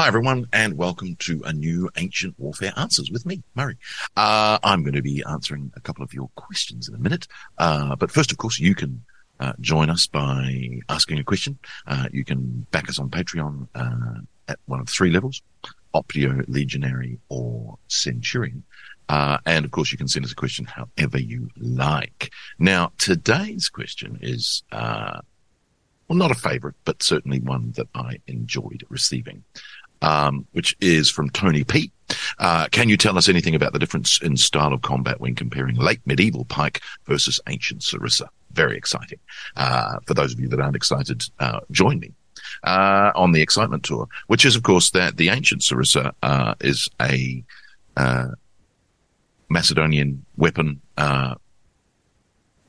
Hi, everyone, and welcome to a new Ancient Warfare Answers with me, Murray. Uh, I'm going to be answering a couple of your questions in a minute. Uh, but first, of course, you can uh, join us by asking a question. Uh, you can back us on Patreon uh, at one of three levels, Optio, Legionary, or Centurion. Uh, and of course, you can send us a question however you like. Now, today's question is, well, not a favorite, but certainly one that I enjoyed receiving um, which is from Tony P. Uh, can you tell us anything about the difference in style of combat when comparing late medieval pike versus ancient sarissa? Very exciting. Uh, for those of you that aren't excited, uh, join me. Uh, on the excitement tour, which is, of course, that the ancient sarissa uh, is a uh, Macedonian weapon.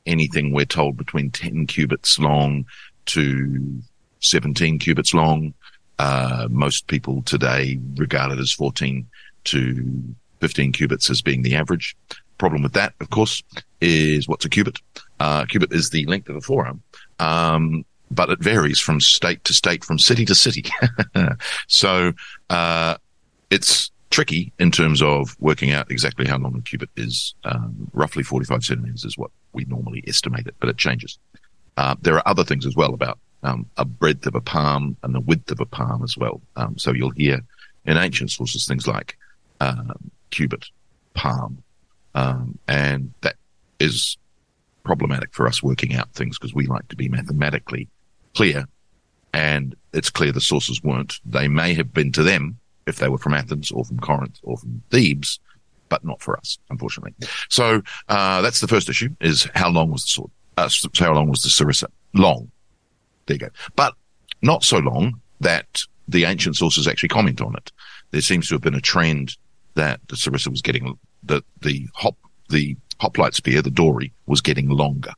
anything we're told between ten cubits long to seventeen cubits long, uh, most people today regard it as 14 to 15 cubits as being the average. Problem with that, of course, is what's a cubit? Uh, cubit is the length of a forearm. Um, but it varies from state to state, from city to city. so, uh, it's tricky in terms of working out exactly how long a cubit is. Um, roughly 45 centimeters is what we normally estimate it, but it changes. Uh, there are other things as well about um, a breadth of a palm and the width of a palm as well. Um, so you'll hear in ancient sources things like um, cubit, palm, um, and that is problematic for us working out things because we like to be mathematically clear. And it's clear the sources weren't. They may have been to them if they were from Athens or from Corinth or from Thebes, but not for us, unfortunately. So uh, that's the first issue: is how long was the sword? Uh, how long was the sarissa? Long there you go. But not so long that the ancient sources actually comment on it. There seems to have been a trend that the sarissa was getting, that the hop, the hoplite spear, the dory, was getting longer,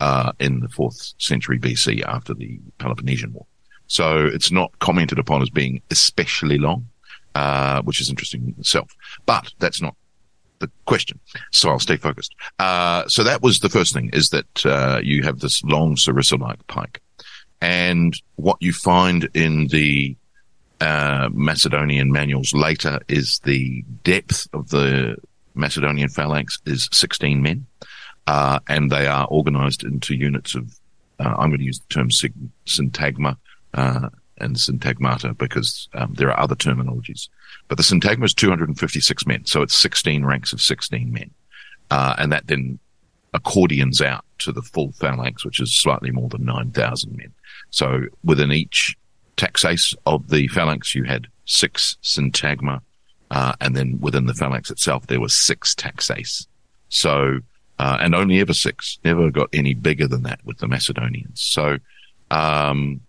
uh, in the fourth century BC after the Peloponnesian War. So it's not commented upon as being especially long, uh, which is interesting in itself. But that's not the question. So I'll stay focused. Uh, so that was the first thing is that, uh, you have this long sarissa-like pike. And what you find in the uh, Macedonian manuals later is the depth of the Macedonian phalanx is 16 men, uh, and they are organized into units of, uh, I'm going to use the term syntagma uh, and syntagmata because um, there are other terminologies. But the syntagma is 256 men, so it's 16 ranks of 16 men. Uh, and that then accordions out to the full phalanx, which is slightly more than 9,000 men. So within each taxeis of the phalanx, you had six syntagma, uh, and then within the phalanx itself, there were six taxeis. So, uh, and only ever six, never got any bigger than that with the Macedonians. So, um,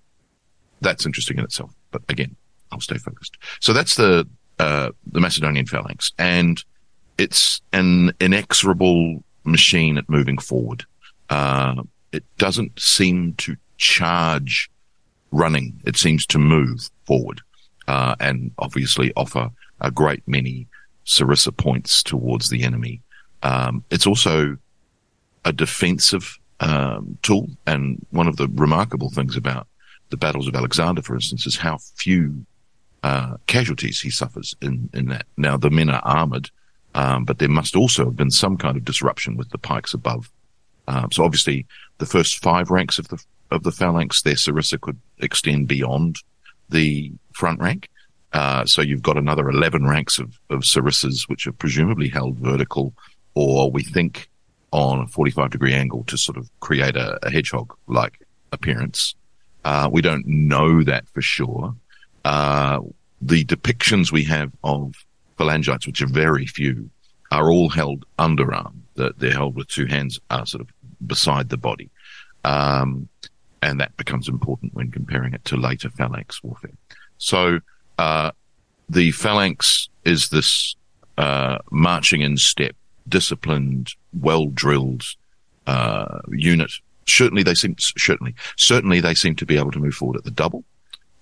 that's interesting in itself. But again, I'll stay focused. So that's the, uh, the Macedonian phalanx and it's an inexorable machine at moving forward. Uh, it doesn't seem to charge running. It seems to move forward, uh, and obviously offer a great many Sarissa points towards the enemy. Um, it's also a defensive um, tool, and one of the remarkable things about the battles of Alexander, for instance, is how few uh, casualties he suffers in in that. Now the men are armored, um, but there must also have been some kind of disruption with the pikes above. Um, so obviously, the first five ranks of the of the phalanx, their sarissa could extend beyond the front rank. Uh, so you've got another 11 ranks of, of sarissas, which are presumably held vertical, or we think on a 45 degree angle to sort of create a, a hedgehog like appearance. Uh, we don't know that for sure. Uh, the depictions we have of phalangites, which are very few, are all held underarm. They're held with two hands, uh, sort of beside the body. Um, and that becomes important when comparing it to later phalanx warfare. So uh, the phalanx is this uh, marching in step, disciplined, well drilled uh, unit. Certainly, they seem certainly certainly they seem to be able to move forward at the double,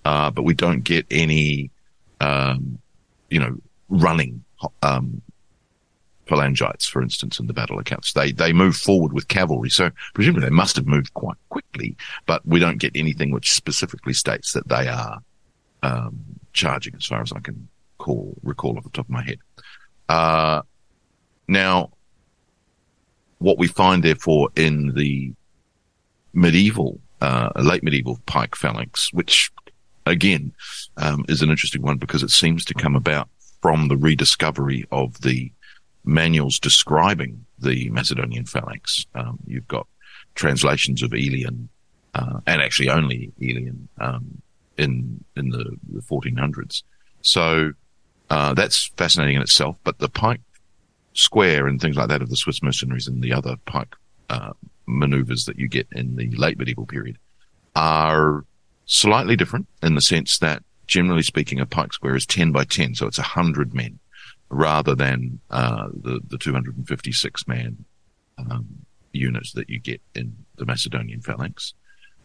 uh, but we don't get any, um, you know, running um, phalangites, for instance, in the battle accounts. They they move forward with cavalry, so presumably they must have moved quite quickly. But we don't get anything which specifically states that they are um, charging, as far as I can call recall off the top of my head. Uh, now, what we find, therefore, in the medieval, uh, late medieval pike phalanx, which again um, is an interesting one because it seems to come about from the rediscovery of the manuals describing the Macedonian phalanx. Um, you've got translations of Aelian, uh, and actually only Aelian, um, in, in the, the 1400s. So, uh, that's fascinating in itself, but the pike square and things like that of the Swiss mercenaries and the other pike, uh, maneuvers that you get in the late medieval period are slightly different in the sense that generally speaking, a pike square is 10 by 10. So it's 100 men rather than uh, the the 256 man um, units that you get in the Macedonian phalanx,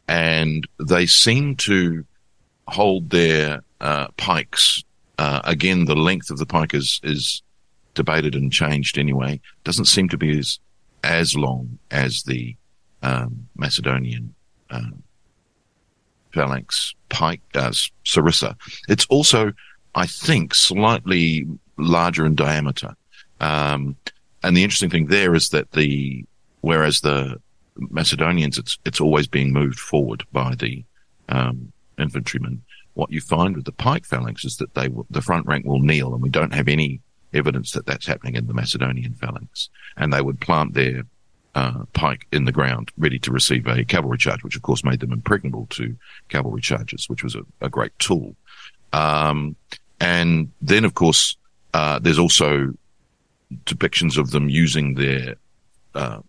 and they seem to hold their uh, pikes. Uh, again, the length of the pike is is debated and changed anyway. Doesn't seem to be as as long as the um, Macedonian uh, phalanx pike, uh, sarissa. It's also, I think, slightly larger in diameter. Um, and the interesting thing there is that the, whereas the Macedonians, it's, it's always being moved forward by the, um, infantrymen. What you find with the pike phalanx is that they the front rank will kneel and we don't have any evidence that that's happening in the Macedonian phalanx. And they would plant their, uh, pike in the ground, ready to receive a cavalry charge, which of course made them impregnable to cavalry charges, which was a, a great tool. Um, and then of course, uh, there's also depictions of them using their uh,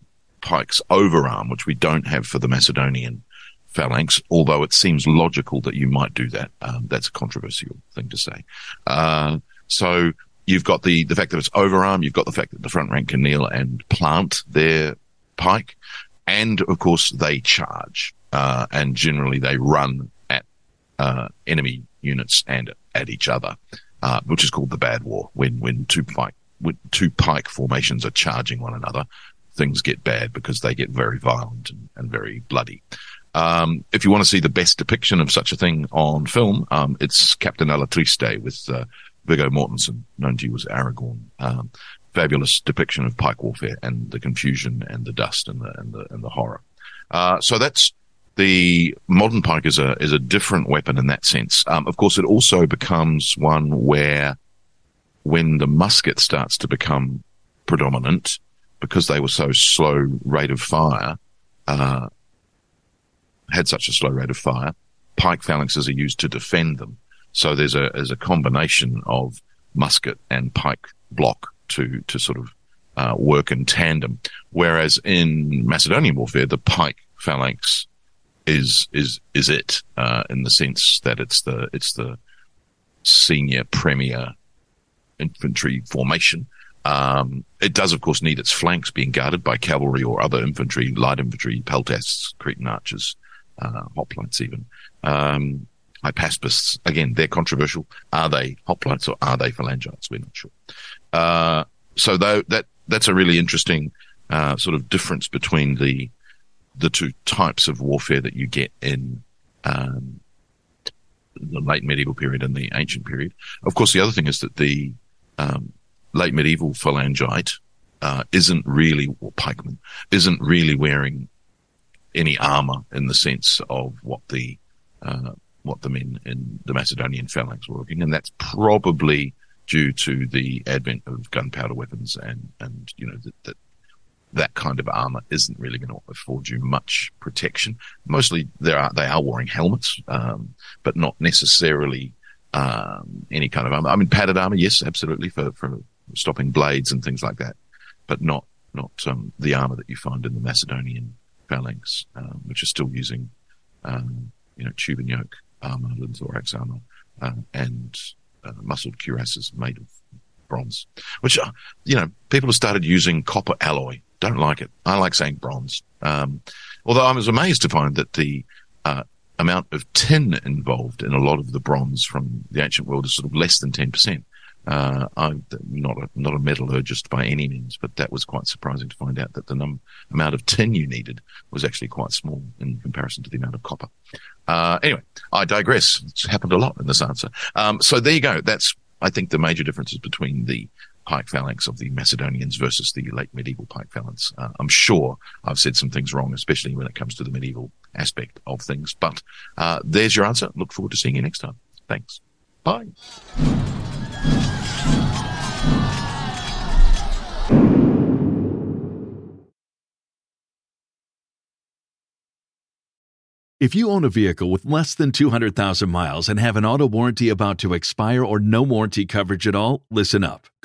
pikes overarm, which we don't have for the Macedonian phalanx, although it seems logical that you might do that. Um, that's a controversial thing to say. Uh, so you've got the, the fact that it's overarm, you've got the fact that the front rank can kneel and plant their pike, and of course they charge, uh, and generally they run at, uh, enemy units and at each other uh, which is called the Bad War, when when two pike when two pike formations are charging one another, things get bad because they get very violent and, and very bloody. Um, if you want to see the best depiction of such a thing on film, um, it's Captain Alatriste with uh, Viggo Mortensen, known to you as Aragorn. Um, fabulous depiction of pike warfare and the confusion and the dust and the and the and the horror. Uh, so that's the modern pike is a is a different weapon in that sense. Um, of course, it also becomes one where, when the musket starts to become predominant, because they were so slow rate of fire, uh, had such a slow rate of fire, pike phalanxes are used to defend them. So there's a there's a combination of musket and pike block to to sort of uh, work in tandem. Whereas in Macedonian warfare, the pike phalanx is is is it uh, in the sense that it's the it's the senior premier infantry formation. Um, it does, of course, need its flanks being guarded by cavalry or other infantry, light infantry, peltasts, Cretan archers, uh, hoplites even. Um, hypaspists, again, they're controversial. Are they hoplites or are they phalangites? We're not sure. Uh, so though that, that's a really interesting, uh, sort of difference between the, the two types of warfare that you get in um, the late medieval period and the ancient period. Of course, the other thing is that the um, late medieval phalangite uh, isn't really, or pikeman, isn't really wearing any armor in the sense of what the uh, what the men in the Macedonian phalanx were wearing, and that's probably due to the advent of gunpowder weapons and and you know that, that that kind of armor isn't really going to afford you much protection. Mostly they are, they are wearing helmets, um, but not necessarily, um, any kind of armor. I mean, padded armor, yes, absolutely for, for stopping blades and things like that, but not, not, um, the armor that you find in the Macedonian phalanx, um, which is still using, um, you know, tube and yoke armor, thorax armor, uh, and, uh, muscled cuirasses made of bronze, which, uh, you know, people have started using copper alloy don't like it. I like saying bronze. Um, although I was amazed to find that the uh, amount of tin involved in a lot of the bronze from the ancient world is sort of less than 10%. Uh, I'm not a, not a metallurgist by any means, but that was quite surprising to find out that the num- amount of tin you needed was actually quite small in comparison to the amount of copper. Uh, anyway, I digress. It's happened a lot in this answer. Um, so there you go. That's, I think, the major differences between the pike phalanx of the Macedonians versus the late medieval pike phalanx. Uh, I'm sure I've said some things wrong, especially when it comes to the medieval aspect of things. But uh, there's your answer. Look forward to seeing you next time. Thanks. Bye. If you own a vehicle with less than 200,000 miles and have an auto warranty about to expire or no warranty coverage at all, listen up.